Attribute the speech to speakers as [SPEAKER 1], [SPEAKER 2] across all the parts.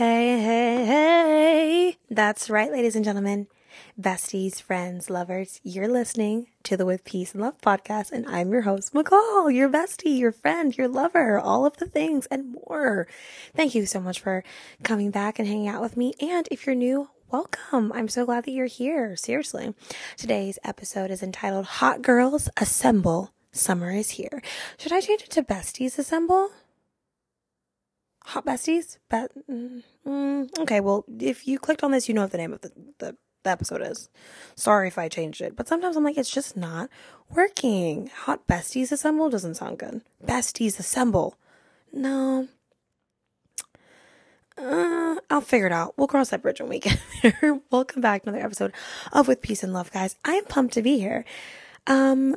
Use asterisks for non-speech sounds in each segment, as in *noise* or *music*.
[SPEAKER 1] Hey, hey, hey. That's right, ladies and gentlemen, besties, friends, lovers. You're listening to the With Peace and Love podcast, and I'm your host, Michal, your bestie, your friend, your lover, all of the things and more. Thank you so much for coming back and hanging out with me. And if you're new, welcome. I'm so glad that you're here. Seriously. Today's episode is entitled Hot Girls Assemble. Summer is here. Should I change it to Besties Assemble? Hot Besties? Be- mm, mm, okay, well, if you clicked on this, you know what the name of the, the, the episode is. Sorry if I changed it, but sometimes I'm like, it's just not working. Hot Besties Assemble doesn't sound good. Besties Assemble. No. Uh, I'll figure it out. We'll cross that bridge when we get *laughs* there. Welcome back another episode of With Peace and Love, guys. I am pumped to be here. Um,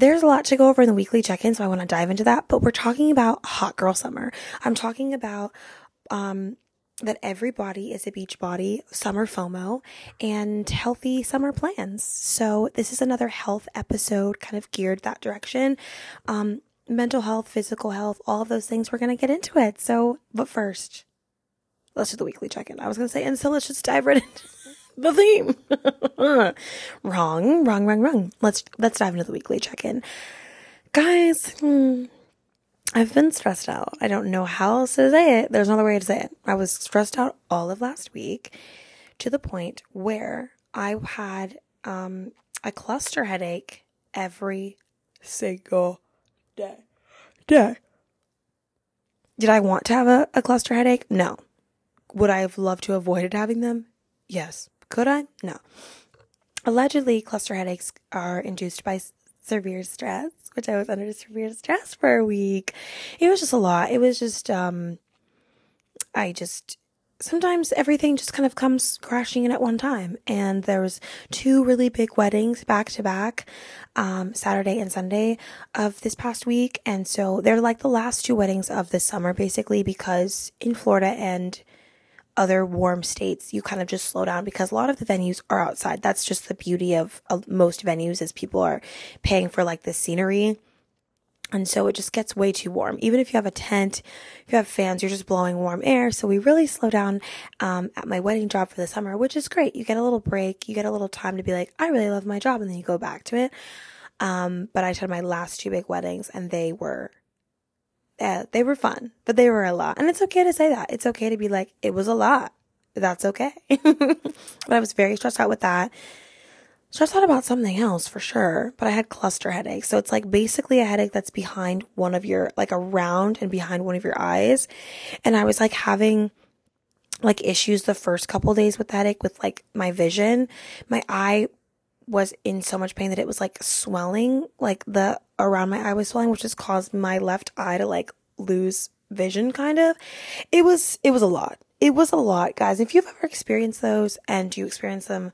[SPEAKER 1] there's a lot to go over in the weekly check-in, so I want to dive into that. But we're talking about hot girl summer. I'm talking about um, that every body is a beach body, summer FOMO, and healthy summer plans. So this is another health episode, kind of geared that direction. Um, mental health, physical health, all of those things. We're gonna get into it. So, but first, let's do the weekly check-in. I was gonna say, and so let's just dive right into *laughs* the theme. *laughs* wrong, wrong, wrong, wrong. Let's let's dive into the weekly check-in. Guys, hmm, I've been stressed out. I don't know how else to say it. There's no other way to say it. I was stressed out all of last week to the point where I had um, a cluster headache every single day. Day. Did I want to have a, a cluster headache? No. Would I have loved to avoided having them? Yes. Could I? No. Allegedly, cluster headaches are induced by severe stress, which I was under severe stress for a week. It was just a lot. It was just, um, I just, sometimes everything just kind of comes crashing in at one time. And there was two really big weddings back to back, um, Saturday and Sunday of this past week. And so they're like the last two weddings of the summer, basically, because in Florida and other warm states, you kind of just slow down because a lot of the venues are outside. That's just the beauty of, of most venues is people are paying for like the scenery. And so it just gets way too warm. Even if you have a tent, if you have fans, you're just blowing warm air. So we really slow down um, at my wedding job for the summer, which is great. You get a little break, you get a little time to be like, I really love my job, and then you go back to it. Um, but I had my last two big weddings, and they were yeah, they were fun, but they were a lot. And it's okay to say that. It's okay to be like, it was a lot. That's okay. *laughs* but I was very stressed out with that. Stressed out about something else for sure, but I had cluster headaches. So it's like basically a headache that's behind one of your, like around and behind one of your eyes. And I was like having like issues the first couple days with headache with like my vision. My eye was in so much pain that it was like swelling, like the around my eye was swelling, which just caused my left eye to like lose vision kind of. It was it was a lot. It was a lot, guys. If you've ever experienced those and you experience them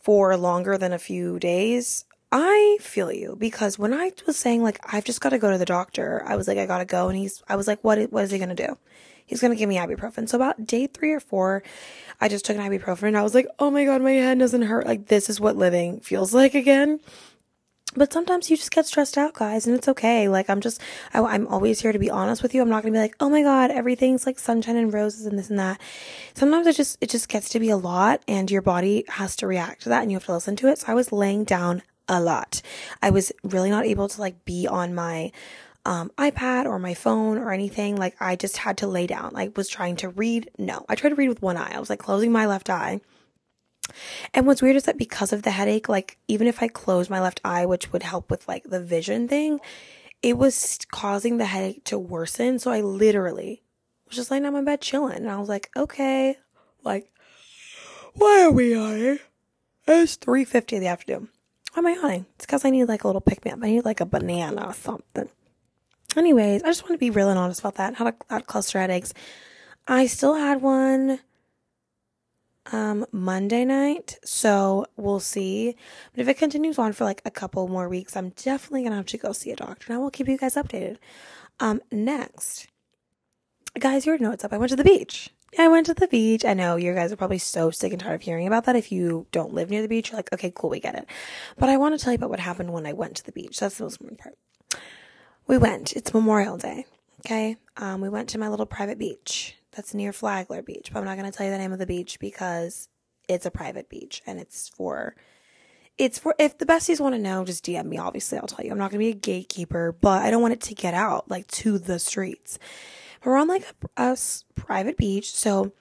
[SPEAKER 1] for longer than a few days, I feel you because when I was saying like I've just got to go to the doctor, I was like I got to go and he's I was like what what is he going to do? He's going to give me ibuprofen. So about day 3 or 4, I just took an ibuprofen and I was like, "Oh my god, my head doesn't hurt. Like this is what living feels like again." But sometimes you just get stressed out, guys, and it's okay. Like, I'm just, I, am always here to be honest with you. I'm not gonna be like, oh my God, everything's like sunshine and roses and this and that. Sometimes it just, it just gets to be a lot and your body has to react to that and you have to listen to it. So I was laying down a lot. I was really not able to like be on my, um, iPad or my phone or anything. Like, I just had to lay down. I was trying to read. No, I tried to read with one eye. I was like closing my left eye and what's weird is that because of the headache, like even if I closed my left eye, which would help with like the vision thing, it was causing the headache to worsen. So I literally was just laying on my bed chilling. And I was like, okay, like, why are we yawning? It's 3.50 in the afternoon. Why am I yawning? It's because I need like a little pick me up. I need like a banana or something. Anyways, I just want to be real and honest about that. A, had cluster headaches. I still had one um Monday night. So we'll see. But if it continues on for like a couple more weeks, I'm definitely gonna have to go see a doctor and I will keep you guys updated. Um next. Guys, you already know what's up. I went to the beach. I went to the beach. I know you guys are probably so sick and tired of hearing about that. If you don't live near the beach, you're like, okay, cool, we get it. But I want to tell you about what happened when I went to the beach. That's the most important part. We went. It's Memorial Day. Okay. Um, we went to my little private beach that's near Flagler Beach. But I'm not going to tell you the name of the beach because it's a private beach and it's for it's for if the besties want to know, just DM me. Obviously, I'll tell you. I'm not gonna be a gatekeeper, but I don't want it to get out like to the streets. We're on like a, a private beach, so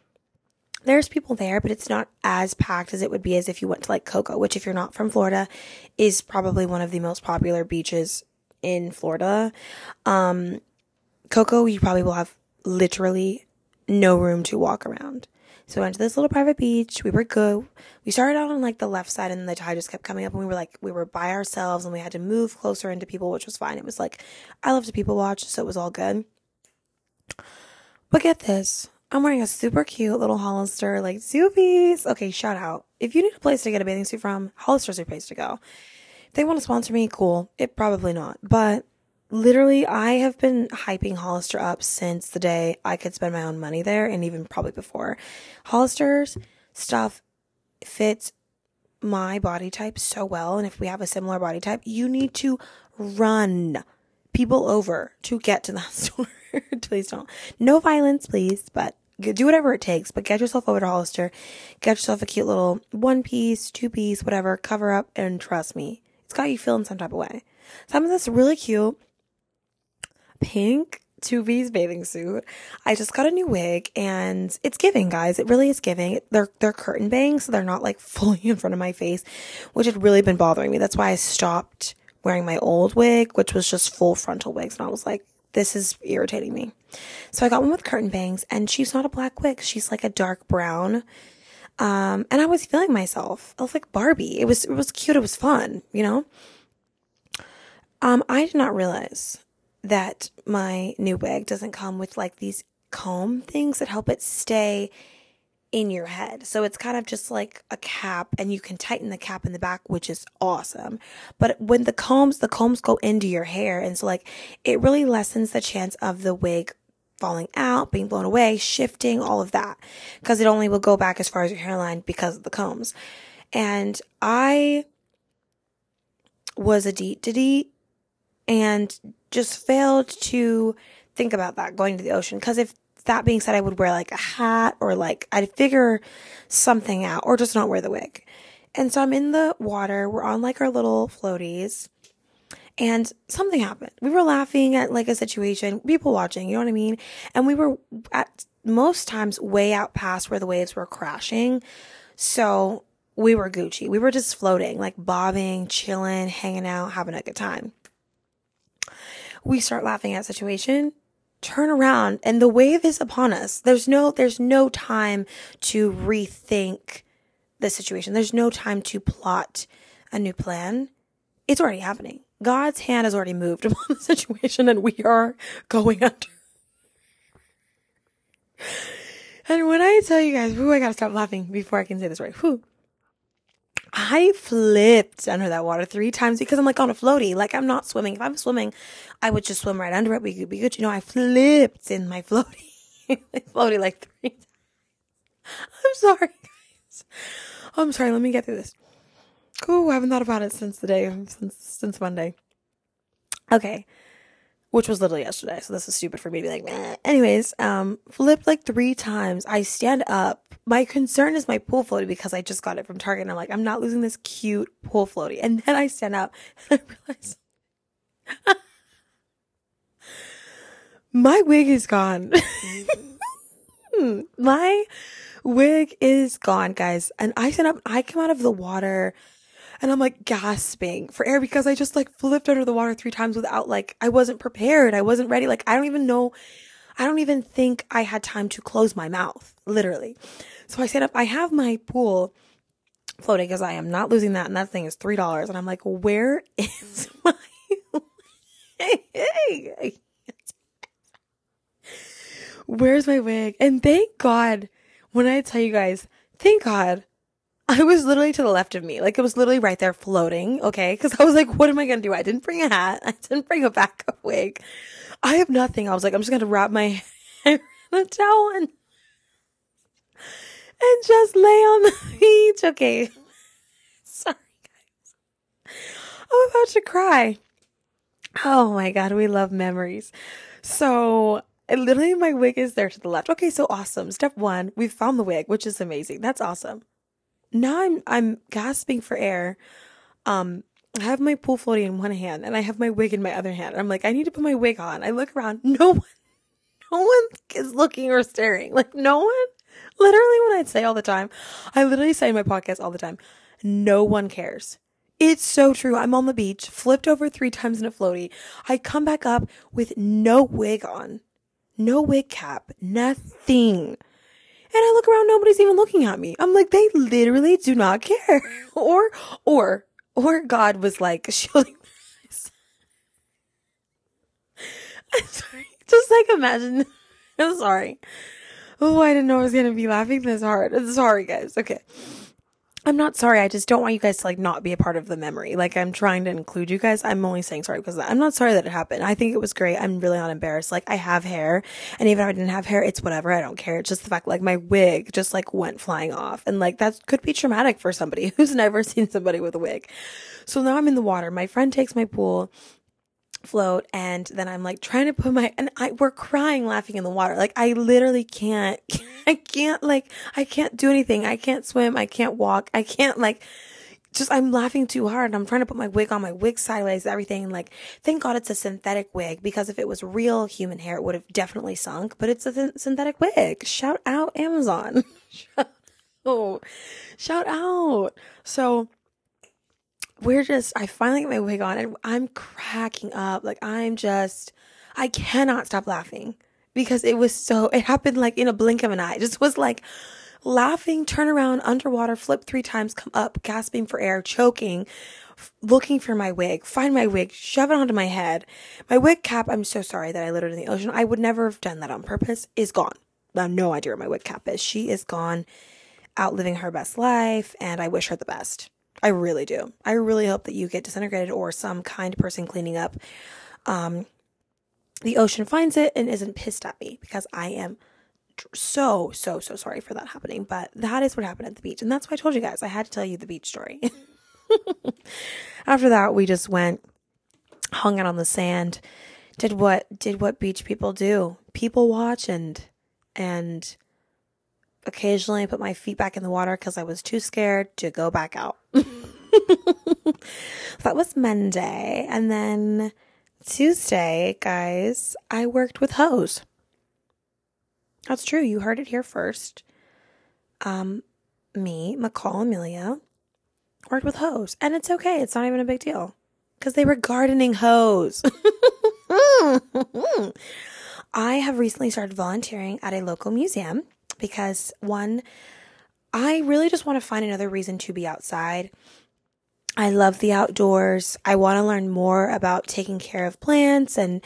[SPEAKER 1] there's people there, but it's not as packed as it would be as if you went to like Cocoa, which if you're not from Florida, is probably one of the most popular beaches in Florida. Um, Cocoa, you probably will have literally no room to walk around. So we went to this little private beach. We were good. We started out on like the left side and the tide just kept coming up and we were like, we were by ourselves and we had to move closer into people, which was fine. It was like, I love to people watch, so it was all good. But get this. I'm wearing a super cute little Hollister, like two piece. Okay, shout out. If you need a place to get a bathing suit from, Hollister's your place to go. They want to sponsor me, cool. It probably not. But literally, I have been hyping Hollister up since the day I could spend my own money there and even probably before. Hollister's stuff fits my body type so well. And if we have a similar body type, you need to run people over to get to that *laughs* store. please don't. No violence, please, but do whatever it takes. But get yourself over to Hollister. Get yourself a cute little one piece, two piece, whatever, cover up, and trust me, it's got you feeling some type of way. Some of this really cute pink two piece bathing suit. I just got a new wig and it's giving, guys. It really is giving. They're they're curtain bangs, so they're not like *laughs* fully in front of my face, which had really been bothering me. That's why I stopped wearing my old wig, which was just full frontal wigs, and I was like, this is irritating me. So I got one with curtain bangs, and she's not a black wig. She's like a dark brown. Um, and I was feeling myself. I was like Barbie. It was it was cute. It was fun, you know. Um, I did not realize that my new wig doesn't come with like these comb things that help it stay in your head. So it's kind of just like a cap and you can tighten the cap in the back, which is awesome. But when the combs, the combs go into your hair. And so like it really lessens the chance of the wig falling out, being blown away, shifting, all of that. Cause it only will go back as far as your hairline because of the combs. And I was a deet deet and just failed to think about that going to the ocean. Cause if that being said, I would wear like a hat or like I'd figure something out or just not wear the wig. And so I'm in the water. We're on like our little floaties and something happened. We were laughing at like a situation, people watching, you know what I mean? And we were at most times way out past where the waves were crashing. So we were Gucci. We were just floating, like bobbing, chilling, hanging out, having a good time we start laughing at situation, turn around and the wave is upon us. There's no, there's no time to rethink the situation. There's no time to plot a new plan. It's already happening. God's hand has already moved *laughs* upon the situation and we are going under. And when I tell you guys, whoo, I gotta stop laughing before I can say this right. Whoo. I flipped under that water three times because I'm like on a floaty. Like I'm not swimming. If I'm swimming, I would just swim right under it. We could be good. You know, I flipped in my *laughs* floaty. Floaty like three times. I'm sorry, guys. I'm sorry. Let me get through this. Cool. I haven't thought about it since the day, since, since Monday. Okay which was literally yesterday. So this is stupid for me to be like, Meh. anyways, um, flipped like three times. I stand up. My concern is my pool floaty because I just got it from Target and I'm like, I'm not losing this cute pool floaty. And then I stand up *laughs* and I realize *laughs* my wig is gone. *laughs* my wig is gone, guys. And I stand up, I come out of the water and I'm like gasping for air because I just like flipped under the water three times without like, I wasn't prepared. I wasn't ready. Like, I don't even know. I don't even think I had time to close my mouth, literally. So I stand up. I have my pool floating because I am not losing that. And that thing is $3. And I'm like, where is *laughs* my Where's my wig? And thank God, when I tell you guys, thank God I was literally to the left of me. Like it was literally right there floating. Okay. Cause I was like, what am I going to do? I didn't bring a hat. *laughs* I didn't bring a backup wig. I have nothing. I was like, I'm just going to wrap my *laughs* hair in a towel and, and just lay on the *laughs* beach. Okay. Sorry, guys. I'm about to cry. Oh my God. We love memories. So I literally, my wig is there to the left. Okay, so awesome. Step one, we found the wig, which is amazing. That's awesome. Now I'm, I'm gasping for air. Um, I have my pool floaty in one hand and I have my wig in my other hand. I'm like, I need to put my wig on. I look around. No one, *laughs* no one is looking or staring. Like no one, literally when I'd say all the time, I literally say in my podcast all the time, no one cares. It's so true. I'm on the beach, flipped over three times in a floaty. I come back up with no wig on, no wig cap, nothing. And I look around, nobody's even looking at me. I'm like, they literally do not care. *laughs* or, or, or God was like *laughs* shielding *laughs* I'm sorry. Just like imagine. I'm sorry. Oh, I didn't know I was gonna be laughing this hard. Sorry, guys. Okay. I'm not sorry. I just don't want you guys to like not be a part of the memory. Like I'm trying to include you guys. I'm only saying sorry because I'm not sorry that it happened. I think it was great. I'm really not embarrassed. Like I have hair and even if I didn't have hair, it's whatever. I don't care. It's just the fact like my wig just like went flying off and like that could be traumatic for somebody *laughs* who's never seen somebody with a wig. So now I'm in the water. My friend takes my pool float and then I'm like trying to put my and I we're crying laughing in the water. Like I literally can't *laughs* I can't like I can't do anything. I can't swim, I can't walk. I can't like just I'm laughing too hard. I'm trying to put my wig on, my wig sideways, everything. Like, thank God it's a synthetic wig because if it was real human hair, it would have definitely sunk. But it's a th- synthetic wig. Shout out Amazon. *laughs* oh, shout out. So we're just, I finally get my wig on and I'm cracking up. Like, I'm just, I cannot stop laughing because it was so, it happened like in a blink of an eye. It just was like laughing, turn around, underwater, flip three times, come up, gasping for air, choking, f- looking for my wig, find my wig, shove it onto my head. My wig cap, I'm so sorry that I littered in the ocean. I would never have done that on purpose, is gone. I have no idea where my wig cap is. She is gone, out living her best life, and I wish her the best. I really do. I really hope that you get disintegrated or some kind person cleaning up um, the ocean finds it and isn't pissed at me because I am so, so, so sorry for that happening. But that is what happened at the beach. And that's why I told you guys I had to tell you the beach story. *laughs* After that, we just went, hung out on the sand, did what did what beach people do. People watch and and occasionally I put my feet back in the water because I was too scared to go back out. *laughs* that was Monday. And then Tuesday, guys, I worked with Hose. That's true. You heard it here first. Um, me, Michal, Amelia, worked with Hose. And it's okay. It's not even a big deal. Because they were gardening hose. *laughs* I have recently started volunteering at a local museum because one, I really just want to find another reason to be outside. I love the outdoors. I want to learn more about taking care of plants and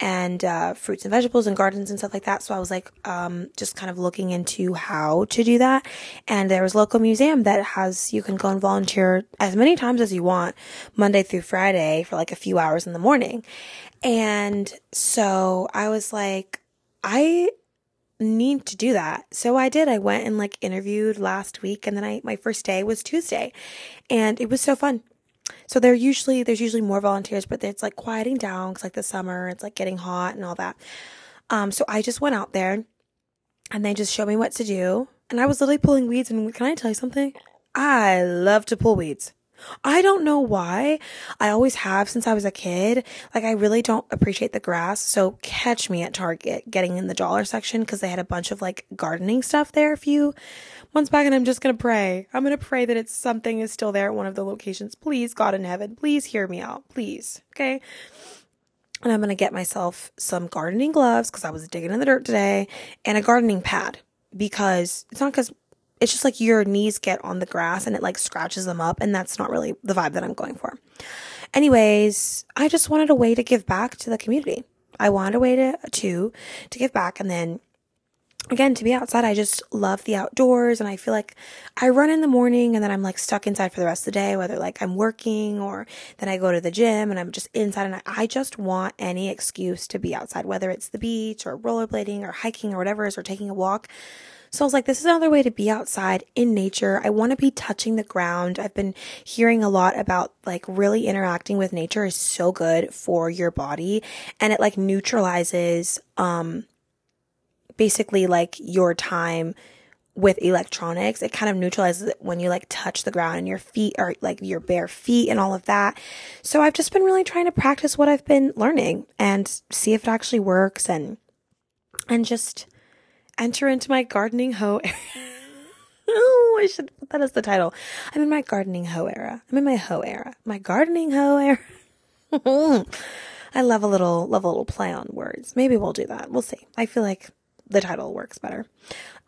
[SPEAKER 1] and uh, fruits and vegetables and gardens and stuff like that. So I was like, um, just kind of looking into how to do that. And there was a local museum that has you can go and volunteer as many times as you want, Monday through Friday for like a few hours in the morning. And so I was like, I need to do that. So I did. I went and like interviewed last week and then I my first day was Tuesday. And it was so fun. So there usually there's usually more volunteers, but it's like quieting down cuz like the summer, it's like getting hot and all that. Um so I just went out there and they just showed me what to do. And I was literally pulling weeds and can I tell you something? I love to pull weeds. I don't know why. I always have since I was a kid. Like I really don't appreciate the grass. So catch me at Target getting in the dollar section because they had a bunch of like gardening stuff there a few months back and I'm just going to pray. I'm going to pray that it's something is still there at one of the locations. Please, God in heaven, please hear me out. Please. Okay. And I'm going to get myself some gardening gloves because I was digging in the dirt today and a gardening pad because it's not because it's just like your knees get on the grass and it like scratches them up and that's not really the vibe that I'm going for. Anyways, I just wanted a way to give back to the community. I wanted a way to to to give back and then again to be outside I just love the outdoors and I feel like I run in the morning and then I'm like stuck inside for the rest of the day whether like I'm working or then I go to the gym and I'm just inside and I, I just want any excuse to be outside whether it's the beach or rollerblading or hiking or whatever is or taking a walk so I was like, this is another way to be outside in nature. I want to be touching the ground. I've been hearing a lot about like really interacting with nature is so good for your body and it like neutralizes, um, basically like your time with electronics. It kind of neutralizes it when you like touch the ground and your feet are like your bare feet and all of that. So I've just been really trying to practice what I've been learning and see if it actually works and and just enter into my gardening hoe *laughs* oh, I should put that as the title. I'm in my gardening hoe era. I'm in my hoe era. My gardening hoe era. *laughs* I love a little love a little play on words. Maybe we'll do that. We'll see. I feel like the title works better.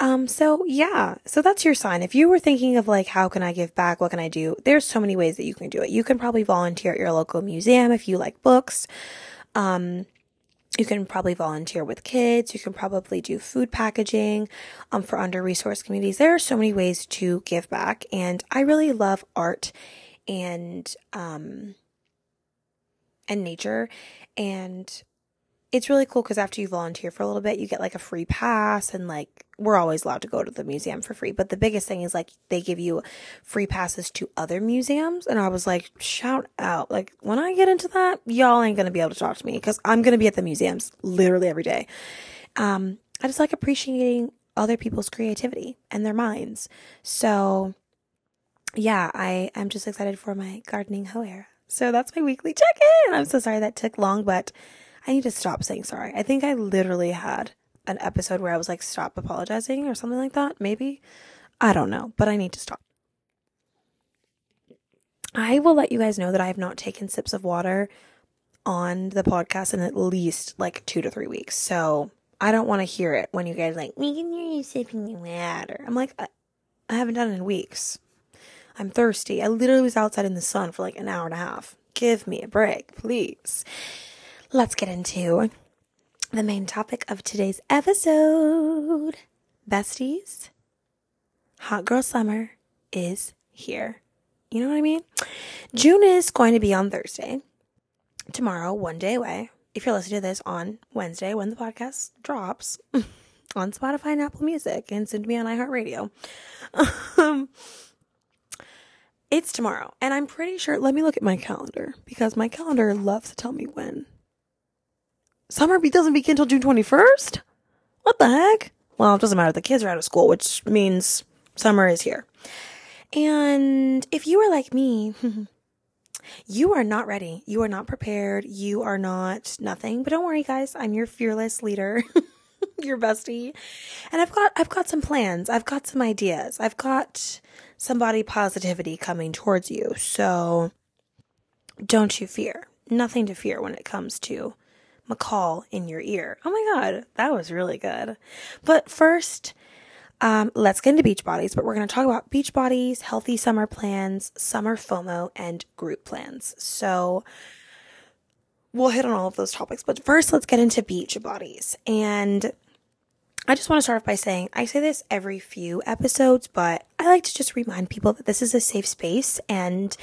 [SPEAKER 1] Um, so yeah, so that's your sign. If you were thinking of like, how can I give back? What can I do? There's so many ways that you can do it. You can probably volunteer at your local museum if you like books. Um, you can probably volunteer with kids. You can probably do food packaging um, for under resourced communities. There are so many ways to give back, and I really love art and um, and nature. And it's really cool because after you volunteer for a little bit, you get like a free pass and like we're always allowed to go to the museum for free. But the biggest thing is like they give you free passes to other museums. And I was like, shout out. Like when I get into that, y'all ain't going to be able to talk to me because I'm going to be at the museums literally every day. Um, I just like appreciating other people's creativity and their minds. So yeah, I am just excited for my gardening hoe era. So that's my weekly check in. I'm so sorry that took long, but I need to stop saying sorry. I think I literally had an episode where I was like, stop apologizing or something like that. Maybe. I don't know, but I need to stop. I will let you guys know that I have not taken sips of water on the podcast in at least like two to three weeks. So I don't want to hear it when you guys like, we can hear you sipping your water. I'm like, I, I haven't done it in weeks. I'm thirsty. I literally was outside in the sun for like an hour and a half. Give me a break, please let's get into the main topic of today's episode. Besties, hot girl summer is here. You know what I mean? June is going to be on Thursday. Tomorrow, one day away. If you're listening to this on Wednesday when the podcast drops *laughs* on Spotify and Apple Music and soon to be on iHeartRadio. Um, it's tomorrow. And I'm pretty sure, let me look at my calendar because my calendar loves to tell me when Summer doesn't begin until June 21st? What the heck? Well, it doesn't matter. The kids are out of school, which means summer is here. And if you are like me, *laughs* you are not ready. You are not prepared. You are not nothing. But don't worry, guys. I'm your fearless leader, *laughs* your bestie. And I've got, I've got some plans. I've got some ideas. I've got some body positivity coming towards you. So don't you fear. Nothing to fear when it comes to Michal in your ear. Oh my God, that was really good. But first, um, let's get into beach bodies, but we're going to talk about beach bodies, healthy summer plans, summer FOMO, and group plans. So we'll hit on all of those topics, but first let's get into beach bodies. And I just want to start off by saying I say this every few episodes, but I like to just remind people that this is a safe space and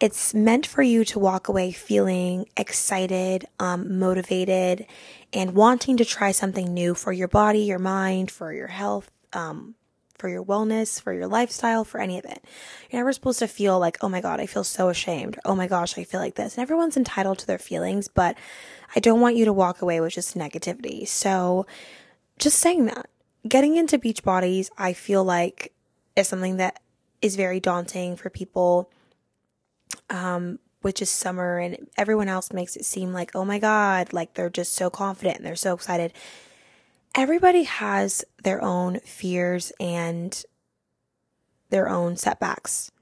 [SPEAKER 1] it's meant for you to walk away feeling excited, um, motivated, and wanting to try something new for your body, your mind, for your health, um, for your wellness, for your lifestyle, for any of it. You're never supposed to feel like, oh my God, I feel so ashamed. Oh my gosh, I feel like this. And everyone's entitled to their feelings, but I don't want you to walk away with just negativity. So, just saying that. Getting into beach bodies, I feel like is something that is very daunting for people. Um, which is summer and everyone else makes it seem like, oh my God, like they're just so confident and they're so excited. Everybody has their own fears and their own setbacks.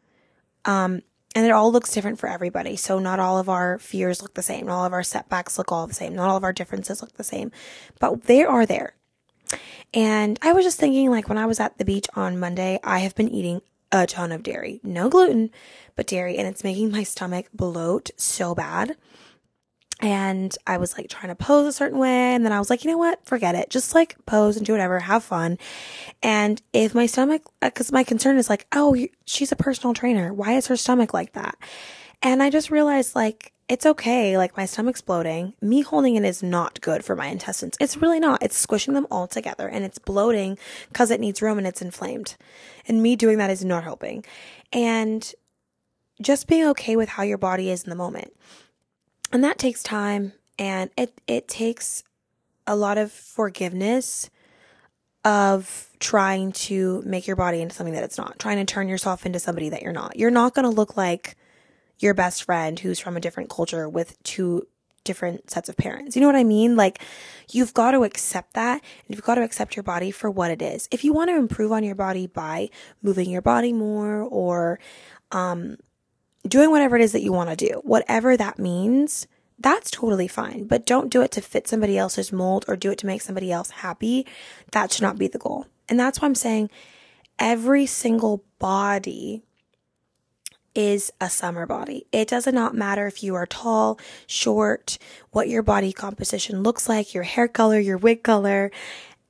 [SPEAKER 1] Um, and it all looks different for everybody. So not all of our fears look the same. Not all of our setbacks look all the same. Not all of our differences look the same, but they are there. And I was just thinking, like, when I was at the beach on Monday, I have been eating a ton of dairy. No gluten, but dairy. And it's making my stomach bloat so bad. And I was like trying to pose a certain way. And then I was like, you know what? Forget it. Just like pose and do whatever, have fun. And if my stomach, uh, because my concern is like, oh, she's a personal trainer. Why is her stomach like that? And I just realized like, it's okay. Like my stomach's bloating. Me holding it is not good for my intestines. It's really not. It's squishing them all together and it's bloating because it needs room and it's inflamed. And me doing that is not helping. And just being okay with how your body is in the moment. And that takes time and it, it takes a lot of forgiveness of trying to make your body into something that it's not, trying to turn yourself into somebody that you're not. You're not going to look like your best friend who's from a different culture with two different sets of parents. You know what I mean? Like, you've got to accept that and you've got to accept your body for what it is. If you want to improve on your body by moving your body more or, um, doing whatever it is that you want to do, whatever that means, that's totally fine. But don't do it to fit somebody else's mold or do it to make somebody else happy. That should not be the goal. And that's why I'm saying every single body is a summer body. It does not matter if you are tall, short, what your body composition looks like, your hair color, your wig color,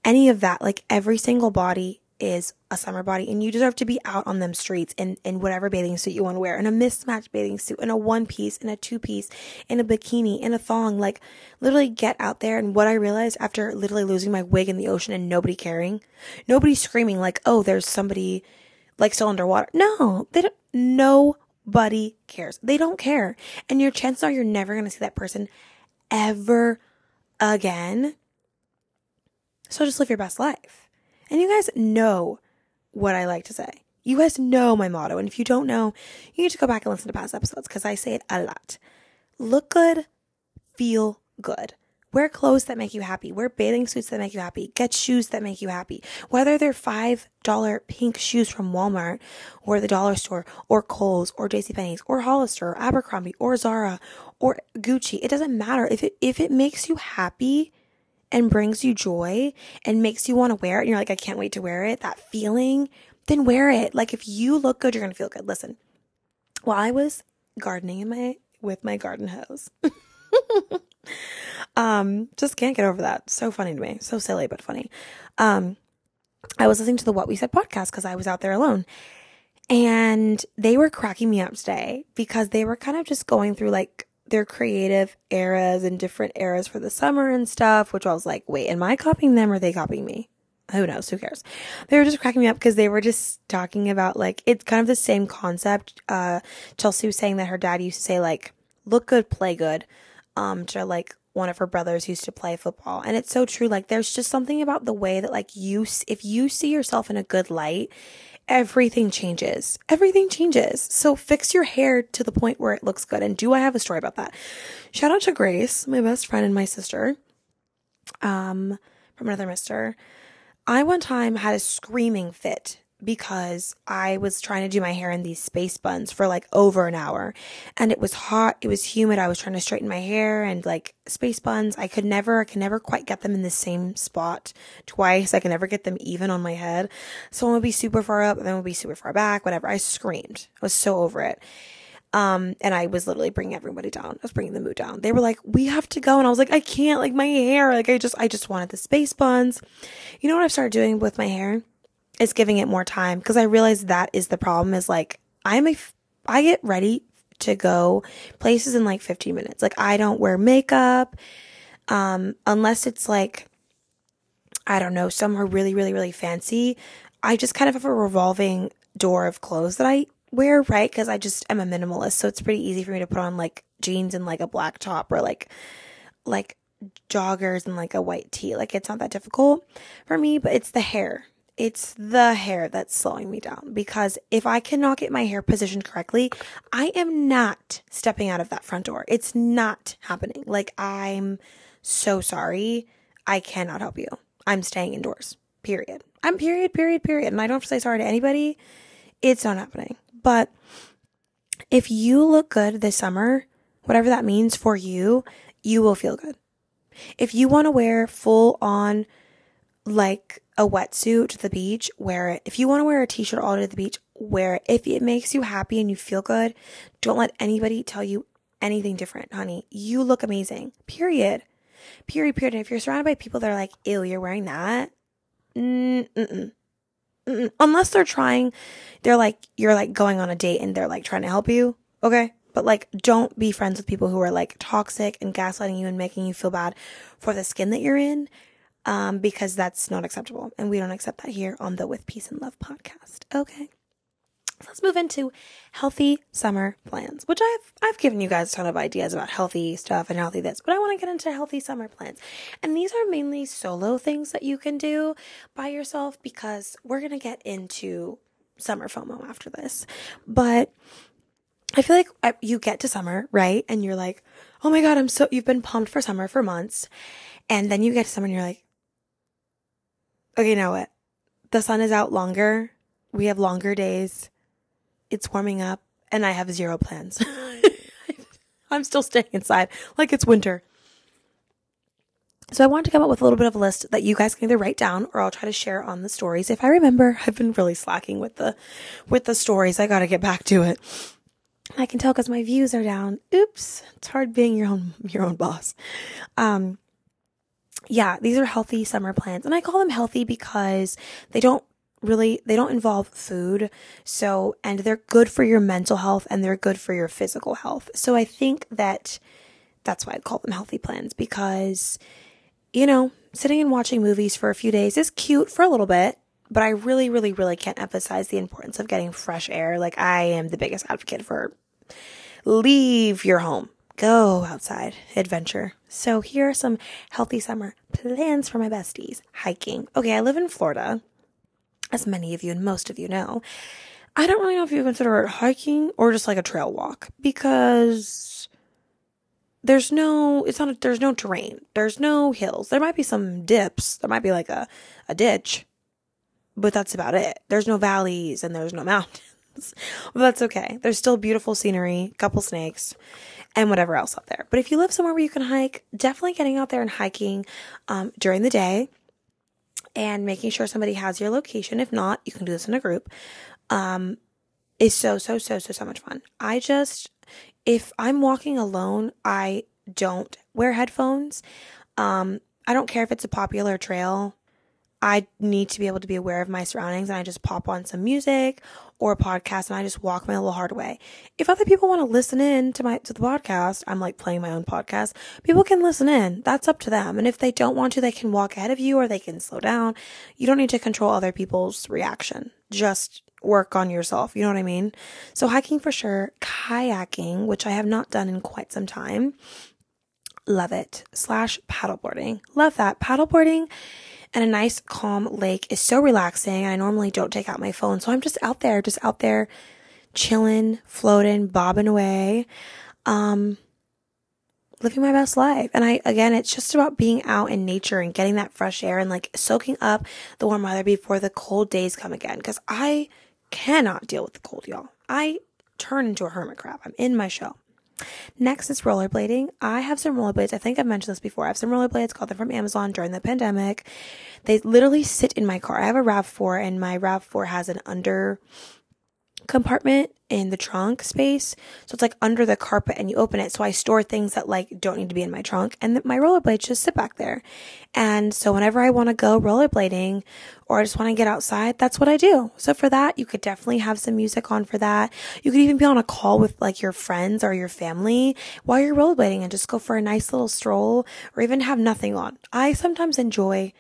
[SPEAKER 1] any of that. Like every single body is a summer body and you deserve to be out on them streets in, in whatever bathing suit you want to wear, in a mismatched bathing suit, in a one piece, in a two piece, in a bikini, in a thong. Like literally get out there. And what I realized after literally losing my wig in the ocean and nobody caring, nobody screaming like, oh, there's somebody like still underwater. No, they don't, nobody cares. They don't care. And your chances are you're never going to see that person ever again. So just live your best life. And you guys know what I like to say. You guys know my motto. And if you don't know, you need to go back and listen to past episodes because I say it a lot. Look good, feel good. Wear clothes that make you happy. Wear bathing suits that make you happy. Get shoes that make you happy. Whether they're $5 pink shoes from Walmart or the dollar store or Kohl's or JCPenney's or Hollister or Abercrombie or Zara or Gucci. It doesn't matter. If it, if it makes you happy, and brings you joy and makes you want to wear it and you're like, I can't wait to wear it, that feeling, then wear it. Like if you look good, you're to feel good. Listen, while I was gardening in my, with my garden hose, *laughs* um, just can't get over that. So funny to me. So silly, but funny. Um, I was listening to the What We Said podcast because I was out there alone. And they were cracking me up today because they were kind of just going through like their creative eras and different eras for the summer and stuff, which I was like, wait, am I copying them or are they copying me? Who knows? Who cares? They were just cracking me up because they were just talking about like, it's kind of the same concept. Uh, Chelsea was saying that her dad used to say like, look good, play good. Um, to like one of her brothers used to play football. And it's so true. Like, there's just something about the way that like you, if you see yourself in a good light everything changes. Everything changes. So fix your hair to the point where it looks good. And do I have a story about that? Shout out to Grace, my best friend and my sister, um, from another mister. I one time had a screaming fit because I was trying to do my hair in these space buns for like over an hour and it was hot, it was humid. I was trying to straighten my hair and like space buns. I could never, I could never quite get them in the same spot twice. I could never get them even on my head. So one would be super far up and then would be super far back, whatever. I screamed. I was so over it. Um, and I was literally bringing everybody down. I was bringing the mood down. They were like, we have to go. And I was like, I can't, like my hair. Like I just, I just wanted the space buns. You know what I've started doing with my hair? Is giving it more time because I realize that is the problem is like I'm a I get ready to go places in like 15 minutes. Like I don't wear makeup um unless it's like I don't know, somewhere really really really fancy. I just kind of have a revolving door of clothes that I wear, right? Cuz I just am a minimalist, so it's pretty easy for me to put on like jeans and like a black top or like like joggers and like a white tee. Like it's not that difficult for me, but it's the hair it's the hair that's slowing me down because if I cannot get my hair positioned correctly, I am not stepping out of that front door. It's not happening. Like, I'm so sorry. I cannot help you. I'm staying indoors. Period. I'm period, period, period. And I don't have to say sorry to anybody. It's not happening. But if you look good this summer, whatever that means for you, you will feel good. If you want to wear full on, like, a wetsuit to the beach, wear it. If you want to wear a t-shirt all to the beach, wear it. If it makes you happy and you feel good, don't let anybody tell you anything different, honey. You look amazing. Period. Period, period. And if you're surrounded by people that are like, ew, you're wearing that, mm-mm. Mm-mm. Unless they're trying, they're like, you're like going on a date and they're like trying to help you. Okay. But like, don't be friends with people who are like toxic and gaslighting you and making you feel bad for the skin that you're in um, because that's not acceptable. And we don't accept that here on the With Peace and Love podcast. Okay. So let's move into healthy summer plans, which I've I've given you guys a ton of ideas about healthy stuff and healthy this, but I want to get into healthy summer plans. And these are mainly solo things that you can do by yourself because we're going to get into summer FOMO after this. But I feel like uh, you get to summer, right? And you're like, "Oh my god, I'm so you've been pumped for summer for months." And then you get to summer and you're like, "Okay, now what? The sun is out longer. We have longer days it's warming up and I have zero plans. *laughs* I'm still staying inside like it's winter. So I want to come up with a little bit of a list that you guys can either write down or I'll try to share on the stories. If I remember, I've been really slacking with the with the stories. I got to get back to it. I can tell cuz my views are down. Oops. It's hard being your own your own boss. Um yeah, these are healthy summer plans. And I call them healthy because they don't really they don't involve food so and they're good for your mental health and they're good for your physical health so i think that that's why i call them healthy plans because you know sitting and watching movies for a few days is cute for a little bit but i really really really can't emphasize the importance of getting fresh air like i am the biggest advocate for leave your home go outside adventure so here are some healthy summer plans for my besties hiking okay i live in florida as many of you and most of you know, I don't really know if you consider it hiking or just like a trail walk because there's no, it's not, a, there's no terrain. There's no hills. There might be some dips. There might be like a, a ditch, but that's about it. There's no valleys and there's no *laughs* mountains. but that's okay. There's still beautiful scenery, couple snakes, and whatever else out there. But if you live somewhere where you can hike, definitely getting out there and hiking um, during the day and making sure somebody has your location. If not, you can do this in a group. Um, is so, so, so, so, so much fun. I just, if I'm walking alone, I don't wear headphones. Um, I don't care if it's a popular trail. I need to be able to be aware of my surroundings and I just pop on some music or a podcast and I just walk my little hard way. If other people want to listen in to my to the podcast, I'm like playing my own podcast. People can listen in. That's up to them. And if they don't want to, they can walk ahead of you or they can slow down. You don't need to control other people's reaction. Just work on yourself. You know what I mean? So hiking for sure, kayaking, which I have not done in quite some time. Love it. Slash paddleboarding. Love that. Paddleboarding and a nice calm lake is so relaxing. I normally don't take out my phone. So I'm just out there, just out there chilling, floating, bobbing away. Um, living my best life. And I, again, it's just about being out in nature and getting that fresh air and like soaking up the warm weather before the cold days come again. Cause I cannot deal with the cold, y'all. I turn into a hermit crab. I'm in my shell. Next is rollerblading. I have some rollerblades. I think I've mentioned this before. I have some rollerblades, got them from Amazon during the pandemic. They literally sit in my car. I have a RAV4 and my RAV4 has an under compartment in the trunk space. So it's like under the carpet and you open it. So I store things that like don't need to be in my trunk and my rollerblades just sit back there. And so whenever I want to go rollerblading or I just want to get outside, that's what I do. So for that, you could definitely have some music on for that. You could even be on a call with like your friends or your family while you're rollerblading and just go for a nice little stroll or even have nothing on. I sometimes enjoy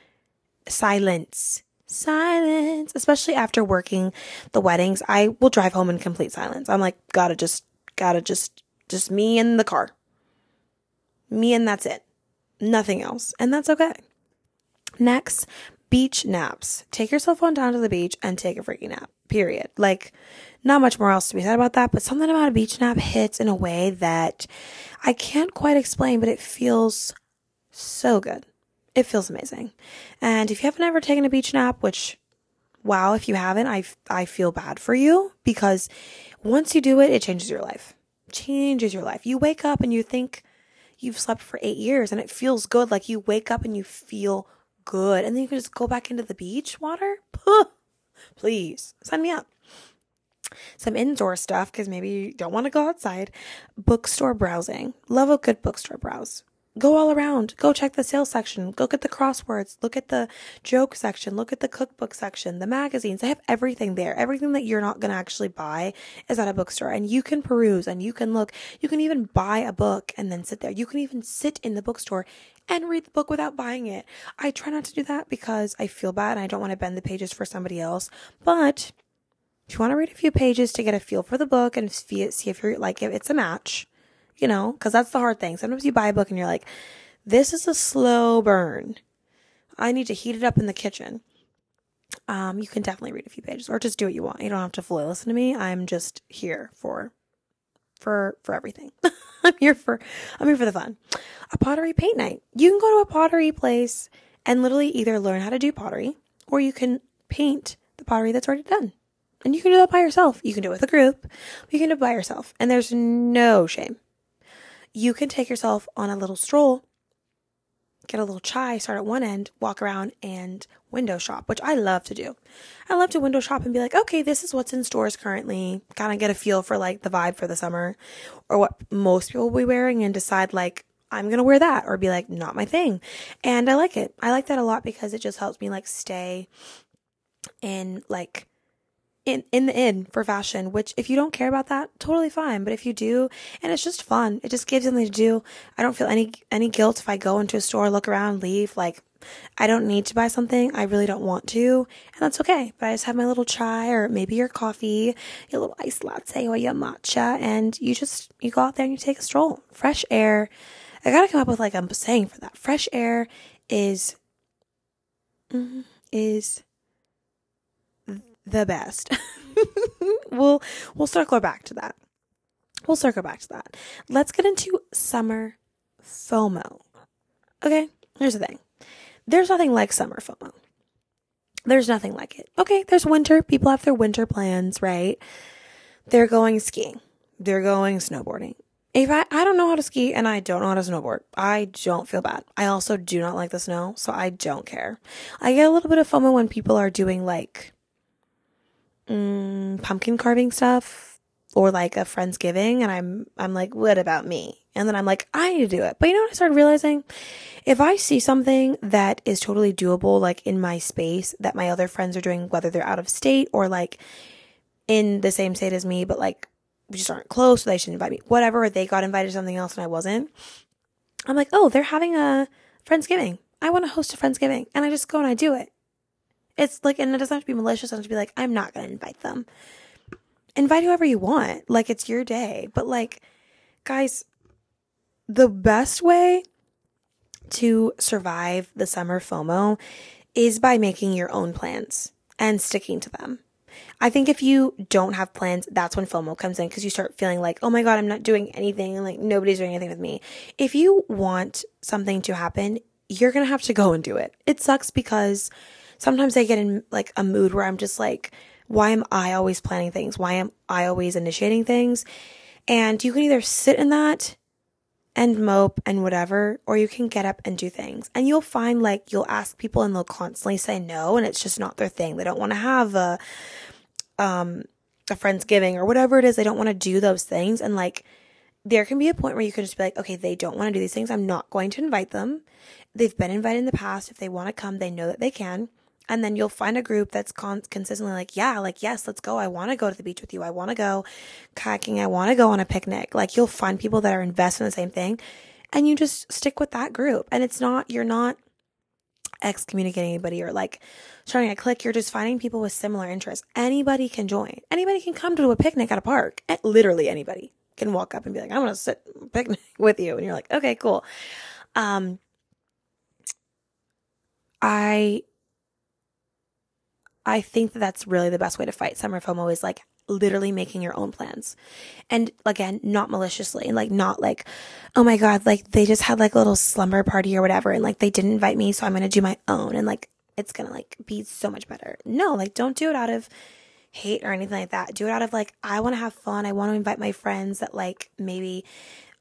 [SPEAKER 1] silence silence, especially after working the weddings. I will drive home in complete silence. I'm like, gotta just, gotta just, just me in the car. Me and that's it. Nothing else. And that's okay. Next, beach naps. Take your cell phone down to the beach and take a freaking nap. Period. Like, not much more else to be said about that, but something about a beach nap hits in a way that I can't quite explain, but it feels so good it feels amazing. And if you haven't ever taken a beach nap, which wow, if you haven't, I I feel bad for you because once you do it, it changes your life. Changes your life. You wake up and you think you've slept for 8 years and it feels good like you wake up and you feel good and then you can just go back into the beach water. Please, sign me up. Some indoor stuff because maybe you don't want to go outside. Bookstore browsing. Love a good bookstore browse go all around. Go check the sales section. Go get the crosswords. Look at the joke section. Look at the cookbook section, the magazines. They have everything there. Everything that you're not going to actually buy is at a bookstore and you can peruse and you can look. You can even buy a book and then sit there. You can even sit in the bookstore and read the book without buying it. I try not to do that because I feel bad and I don't want to bend the pages for somebody else, but If you want to read a few pages to get a feel for the book and see if you're like, if it's a match, you know, because that's the hard thing. Sometimes you buy a book and you're like, this is a slow burn. I need to heat it up in the kitchen. Um, you can definitely read a few pages or just do what you want. You don't have to fully listen to me. I'm just here for for for everything. *laughs* I'm here for I'm here for the fun. A pottery paint night. You can go to a pottery place and literally either learn how to do pottery or you can paint the pottery that's already done. And you can do that by yourself. You can do it with a group. You can do it by yourself. And there's no shame. You can take yourself on a little stroll get a little chai, start at one end, walk around and window shop, which I love to do. I love to window shop and be like, okay, this is what's in stores currently, kind of get a feel for like the vibe for the summer or what most people will be wearing and decide like, I'm going to wear that or be like, not my thing. And I like it. I like that a lot because it just helps me like stay in like in in the in for fashion which if you don't care about that totally fine. But if you do and it's just fun it just gives something to do. I don't feel any any guilt if i go into a store look around leave like i don't need to buy something. I really don't want to and that's okay. But i just have my little chai or maybe your coffee your little iced latte or your matcha and you just you go out there and you take a stroll. Fresh air. I gotta come up with like i'm saying for that. Fresh air is mm, is the best. *laughs* we'll we'll circle back to that. We'll circle back to that. Let's get into summer FOMO. Okay, here's the thing. There's nothing like summer FOMO. There's nothing like it. Okay, there's winter. People have their winter plans, right? They're going skiing. They're going snowboarding. If I, I don't know how to ski and I don't know how to snowboard, I don't feel bad. I also do not like the snow, so I don't care. I get a little bit of FOMO when people are doing like mm, pumpkin carving stuff or like a friendsgiving and I'm I'm like what about me? And then I'm like I need to do it. But you know what I started realizing? If I see something that is totally doable like in my space that my other friends are doing whether they're out of state or like in the same state as me but like we just aren't close so they shouldn't invite me whatever they got invited to something else and I wasn't. I'm like, "Oh, they're having a friendsgiving. I want to host a friendsgiving." And I just go and I do it. It's like, and it doesn't have to be malicious. It doesn't to be like, I'm not going to invite them. Invite whoever you want. Like, it's your day. But, like, guys, the best way to survive the summer FOMO is by making your own plans and sticking to them. I think if you don't have plans, that's when FOMO comes in because you start feeling like, oh my God, I'm not doing anything. Like nobody's doing anything with me. If you want something to happen, you're going to have to go and do it. It sucks because sometimes I get in like a mood where I'm just like, why am I always planning things? Why am I always initiating things? And you can either sit in that and mope and whatever, or you can get up and do things. And you'll find like you'll ask people and they'll constantly say no, and it's just not their thing. They don't want to have a, um, a Friendsgiving or whatever it is. They don't want to do those things. And like, there can be a point where you can just be like, okay, they don't want to do these things. I'm not going to invite them. They've been invited in the past. If they want to come, they know that they can. And then you'll find a group that's con- consistently like, yeah, like, yes, let's go. I want to go to the beach with you. I want to go kayaking. I want to go on a picnic. Like, you'll find people that are invested in the same thing and you just stick with that group. And it's not, you're not excommunicating anybody or like starting a clique. You're just finding people with similar interests. Anybody can join. Anybody can come to a picnic at a park. Literally anybody can walk up and be like, I'm going to sit picnic *laughs* with you. And you're like, okay, cool. Um, I I think that that's really the best way to fight summer FOMO is like literally making your own plans. And again, not maliciously, like not like, oh my God, like they just had like a little slumber party or whatever. And like they didn't invite me. So I'm going to do my own. And like, it's going to like be so much better. No, like don't do it out of hate or anything like that. Do it out of like, I want to have fun. I want to invite my friends that like maybe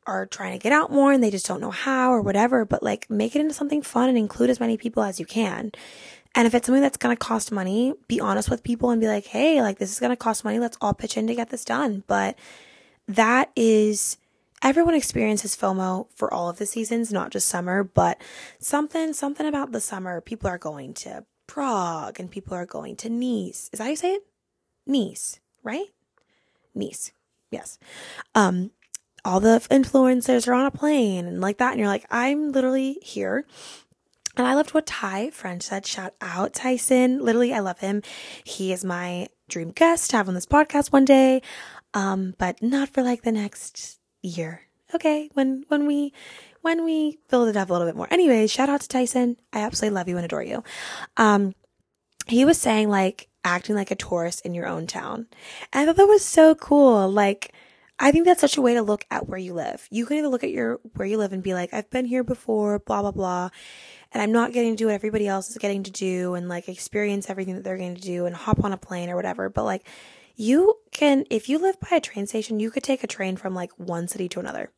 [SPEAKER 1] are trying to get out more and they just don't know how or whatever, but like make it into something fun and include as many people as you can. And if it's something that's going to cost money, be honest with people and be like, hey, like this is going to cost money. Let's all pitch in to get this done. But that is, everyone experiences FOMO for all of the seasons, not just summer, but something, something about the summer. People are going to Prague and people are going to Nice. Is that how you say it? Nice, right? Nice. Yes. Um, all the influencers are on a plane and like that. And you're like, I'm literally here and I loved what Ty French said. Shout out Tyson. Literally, I love him. He is my dream guest to have on this podcast one day. Um, but not for like the next year. Okay. When, when we, when we build it up a little bit more. Anyways, shout out to Tyson. I absolutely love you and adore you. Um, he was saying like acting like a tourist in your own town. And I thought that was so cool. Like, I think that's such a way to look at where you live. You can either look at your where you live and be like, I've been here before, blah blah blah, and I'm not getting to do what everybody else is getting to do and like experience everything that they're going to do and hop on a plane or whatever. But like you can if you live by a train station, you could take a train from like one city to another.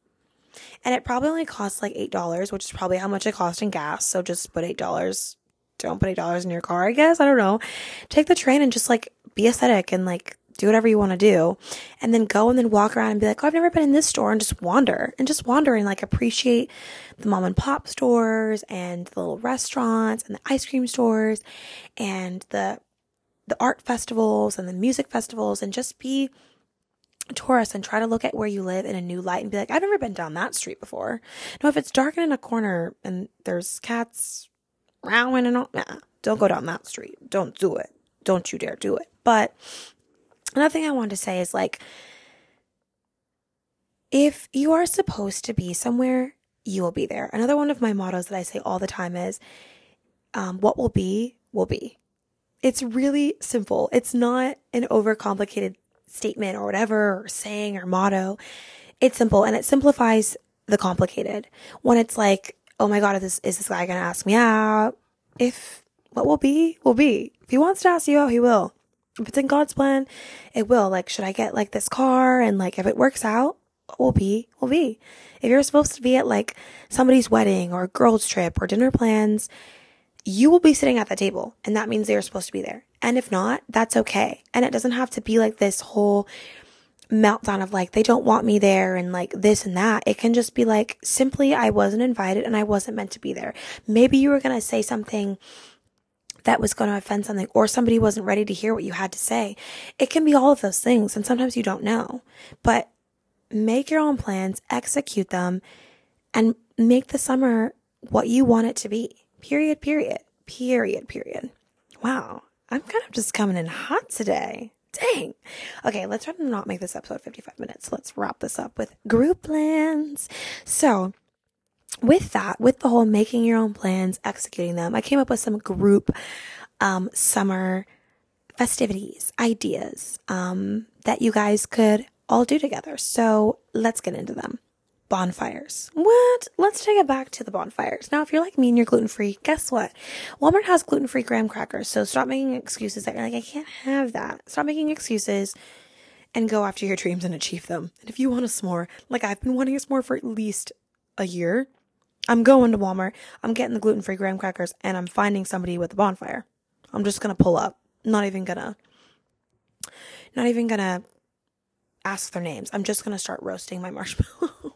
[SPEAKER 1] And it probably only costs like $8, which is probably how much it costs in gas. So just put $8. Don't put $8 in your car, I guess. I don't know. Take the train and just like be aesthetic and like do whatever you want to do. And then go and then walk around and be like, oh, I've never been in this store and just wander and just wander and like appreciate the mom and pop stores and the little restaurants and the ice cream stores and the, the art festivals and the music festivals and just be a tourist and try to look at where you live in a new light and be like, I've never been down that street before. No, if it's dark in a corner and there's cats rowing and all, nah, don't go down that street. Don't do it. Don't you dare do it. But Another thing I wanted to say is like, if you are supposed to be somewhere, you will be there. Another one of my mottos that I say all the time is, um, what will be, will be. It's really simple. It's not an overcomplicated statement or whatever, or saying or motto. It's simple and it simplifies the complicated. When it's like, oh my God, is this, is this guy going to ask me out? If what will be, will be. If he wants to ask you out, he will if it's in God's plan, it will. Like, should I get like this car? And like, if it works out, will be, will be. If you're supposed to be at like somebody's wedding or a girls trip or dinner plans, you will be sitting at the table and that means they're supposed to be there. And if not, that's okay. And it doesn't have to be like this whole meltdown of like, they don't want me there and like this and that. It can just be like, simply, I wasn't invited and I wasn't meant to be there. Maybe you were going to say something that was going to offend something or somebody wasn't ready to hear what you had to say. It can be all of those things. And sometimes you don't know, but make your own plans, execute them and make the summer what you want it to be. Period, period, period, period. Wow. I'm kind of just coming in hot today. Dang. Okay, let's try to not make this episode 55 minutes. Let's wrap this up with group plans. So, with that, with the whole making your own plans, executing them, I came up with some group um, summer festivities, ideas um, that you guys could all do together. So let's get into them. Bonfires. What? Let's take it back to the bonfires. Now, if you're like me and you're gluten free, guess what? Walmart has gluten free graham crackers. So stop making excuses that you're like, I can't have that. Stop making excuses and go after your dreams and achieve them. And if you want a s'more, like I've been wanting a s'more for at least a year, I'm going to Walmart. I'm getting the gluten free graham crackers and I'm finding somebody with a bonfire. I'm just going to pull up. Not even gonna, not even gonna ask their names. I'm just going to start roasting my *laughs* marshmallow.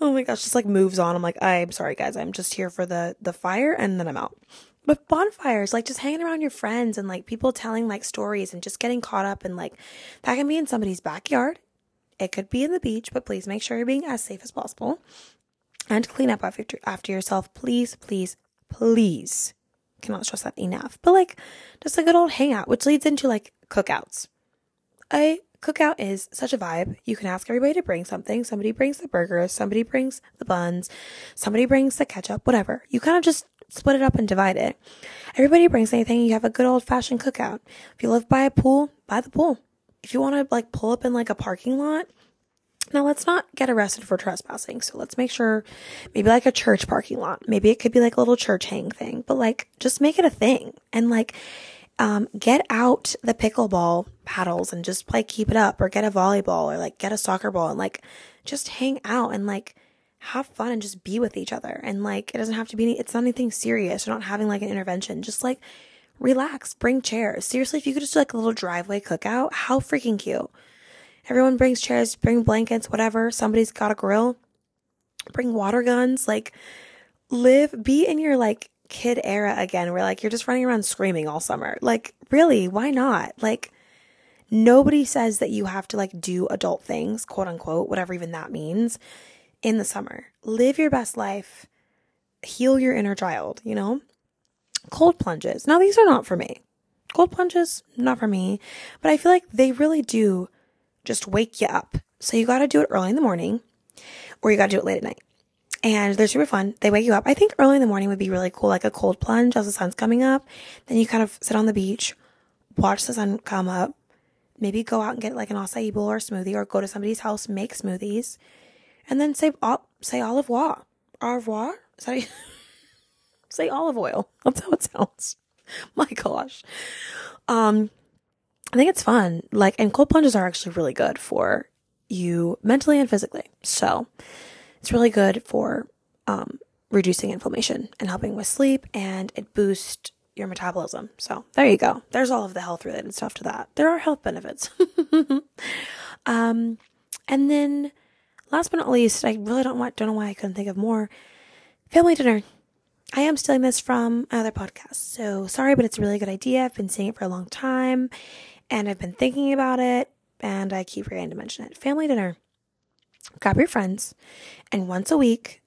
[SPEAKER 1] oh my gosh, just like moves on. I'm like, I'm sorry guys. I'm just here for the, the fire and then I'm out. But bonfires, like just hanging around your friends and like people telling like stories and just getting caught up and like that can be in somebody's backyard. It could be in the beach, but please make sure you're being as safe as possible and clean up after, after yourself. Please, please, please. Cannot stress that enough. But like, just a good old hangout, which leads into like cookouts. A cookout is such a vibe. You can ask everybody to bring something. Somebody brings the burgers, somebody brings the buns, somebody brings the ketchup, whatever. You kind of just split it up and divide it. Everybody brings anything. You have a good old fashioned cookout. If you live by a pool, by the pool. If you want to like pull up in like a parking lot, now let's not get arrested for trespassing. So let's make sure maybe like a church parking lot. Maybe it could be like a little church hang thing, but like just make it a thing and like um, get out the pickleball paddles and just like keep it up or get a volleyball or like get a soccer ball and like just hang out and like have fun and just be with each other. And like it doesn't have to be any, it's not anything serious. You're not having like an intervention. Just like relax, bring chairs. Seriously, if you could just do like a little driveway cookout, how freaking cute. Everyone brings chairs, bring blankets, whatever. Somebody's got a grill. Bring water guns. Like, live, be in your like kid era again where like you're just running around screaming all summer. Like, really, why not? Like, nobody says that you have to like do adult things, quote unquote, whatever even that means, in the summer. Live your best life. Heal your inner child, you know? Cold plunges. Now, these are not for me. Cold plunges, not for me, but I feel like they really do just wake you up. So you got to do it early in the morning or you got to do it late at night. And they're super fun. They wake you up. I think early in the morning would be really cool, like a cold plunge as the sun's coming up. Then you kind of sit on the beach, watch the sun come up, maybe go out and get like an acai bowl or smoothie or go to somebody's house, make smoothies, and then say, say au revoir. Au revoir? That *laughs* say olive oil. That's how it sounds. *laughs* My gosh. Um, I think it's fun. Like, and cold plunges are actually really good for you mentally and physically. So it's really good for um, reducing inflammation and helping with sleep, and it boosts your metabolism. So there you go. There's all of the health related stuff to that. There are health benefits. *laughs* um, and then last but not least, I really don't want, don't know why I couldn't think of more. Family dinner. I am stealing this from another podcast. So sorry, but it's a really good idea. I've been seeing it for a long time and I've been thinking about it and I keep forgetting to mention it. Family dinner. Grab your friends and once a week,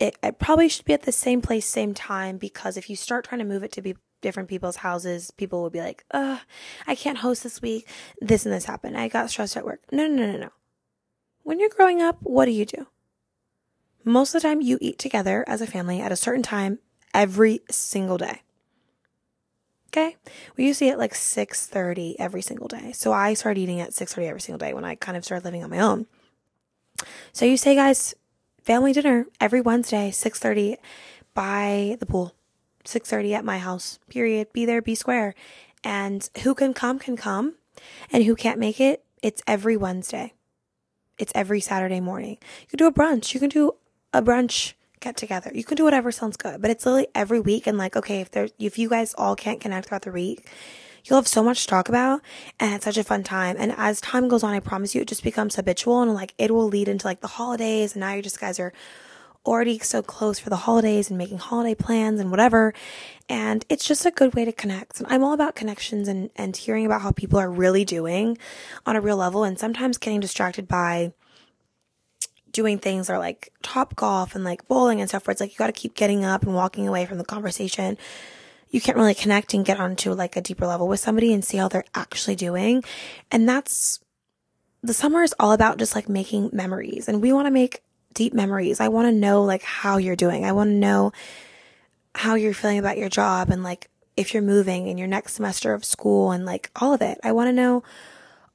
[SPEAKER 1] it, it probably should be at the same place, same time, because if you start trying to move it to be different people's houses, people will be like, ugh, I can't host this week. This and this happened. I got stressed at work. No, no, no, no. When you're growing up, what do you do? Most of the time, you eat together as a family at a certain time every single day. Okay. We used to eat at like 6.30 every single day. So I started eating at 6.30 every single day when I kind of started living on my own. So you say, guys, family dinner every Wednesday, 6.30 by the pool. 6.30 at my house, period. Be there, be square. And who can come can come. And who can't make it, it's every Wednesday. It's every Saturday morning. You can do a brunch. You can do a brunch get together. You can do whatever sounds good, but it's literally every week. And like, okay, if there's, if you guys all can't connect throughout the week, you'll have so much to talk about and it's such a fun time. And as time goes on, I promise you, it just becomes habitual and like it will lead into like the holidays. And now you just guys are already so close for the holidays and making holiday plans and whatever. And it's just a good way to connect. And I'm all about connections and, and hearing about how people are really doing on a real level and sometimes getting distracted by doing things are like Topgolf and like bowling and stuff where it's like you got to keep getting up and walking away from the conversation. You can't really connect and get onto like a deeper level with somebody and see how they're actually doing. And that's the summer is all about just like making memories and we want to make deep memories. I want to know like how you're doing. I want to know how you're feeling about your job and like if you're moving in your next semester of school and like all of it. I want to know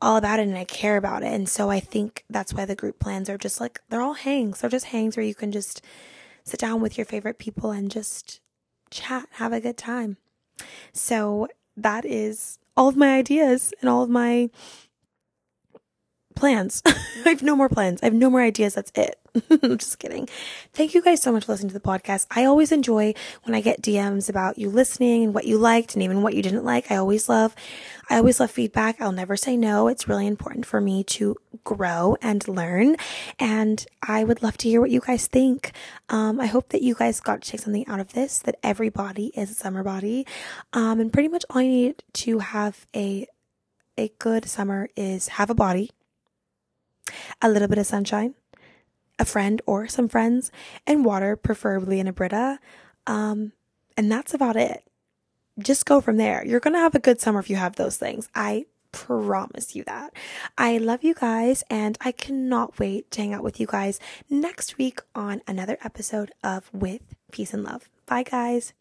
[SPEAKER 1] all about it and I care about it. And so I think that's why the group plans are just like, they're all hangs. They're just hangs where you can just sit down with your favorite people and just chat, have a good time. So that is all of my ideas and all of my plans. *laughs* I have no more plans. I have no more ideas. That's it. *laughs* I'm just kidding. Thank you guys so much for listening to the podcast. I always enjoy when I get DMs about you listening and what you liked and even what you didn't like. I always love, I always love feedback. I'll never say no. It's really important for me to grow and learn. And I would love to hear what you guys think. Um, I hope that you guys got to take something out of this, that everybody is a summer body. Um, and pretty much all you need to have a, a good summer is have a body, a little bit of sunshine, a friend or some friends, and water, preferably in a Brita. Um, and that's about it. Just go from there. You're going to have a good summer if you have those things. I promise you that. I love you guys and I cannot wait to hang out with you guys next week on another episode of With Peace and Love. Bye, guys.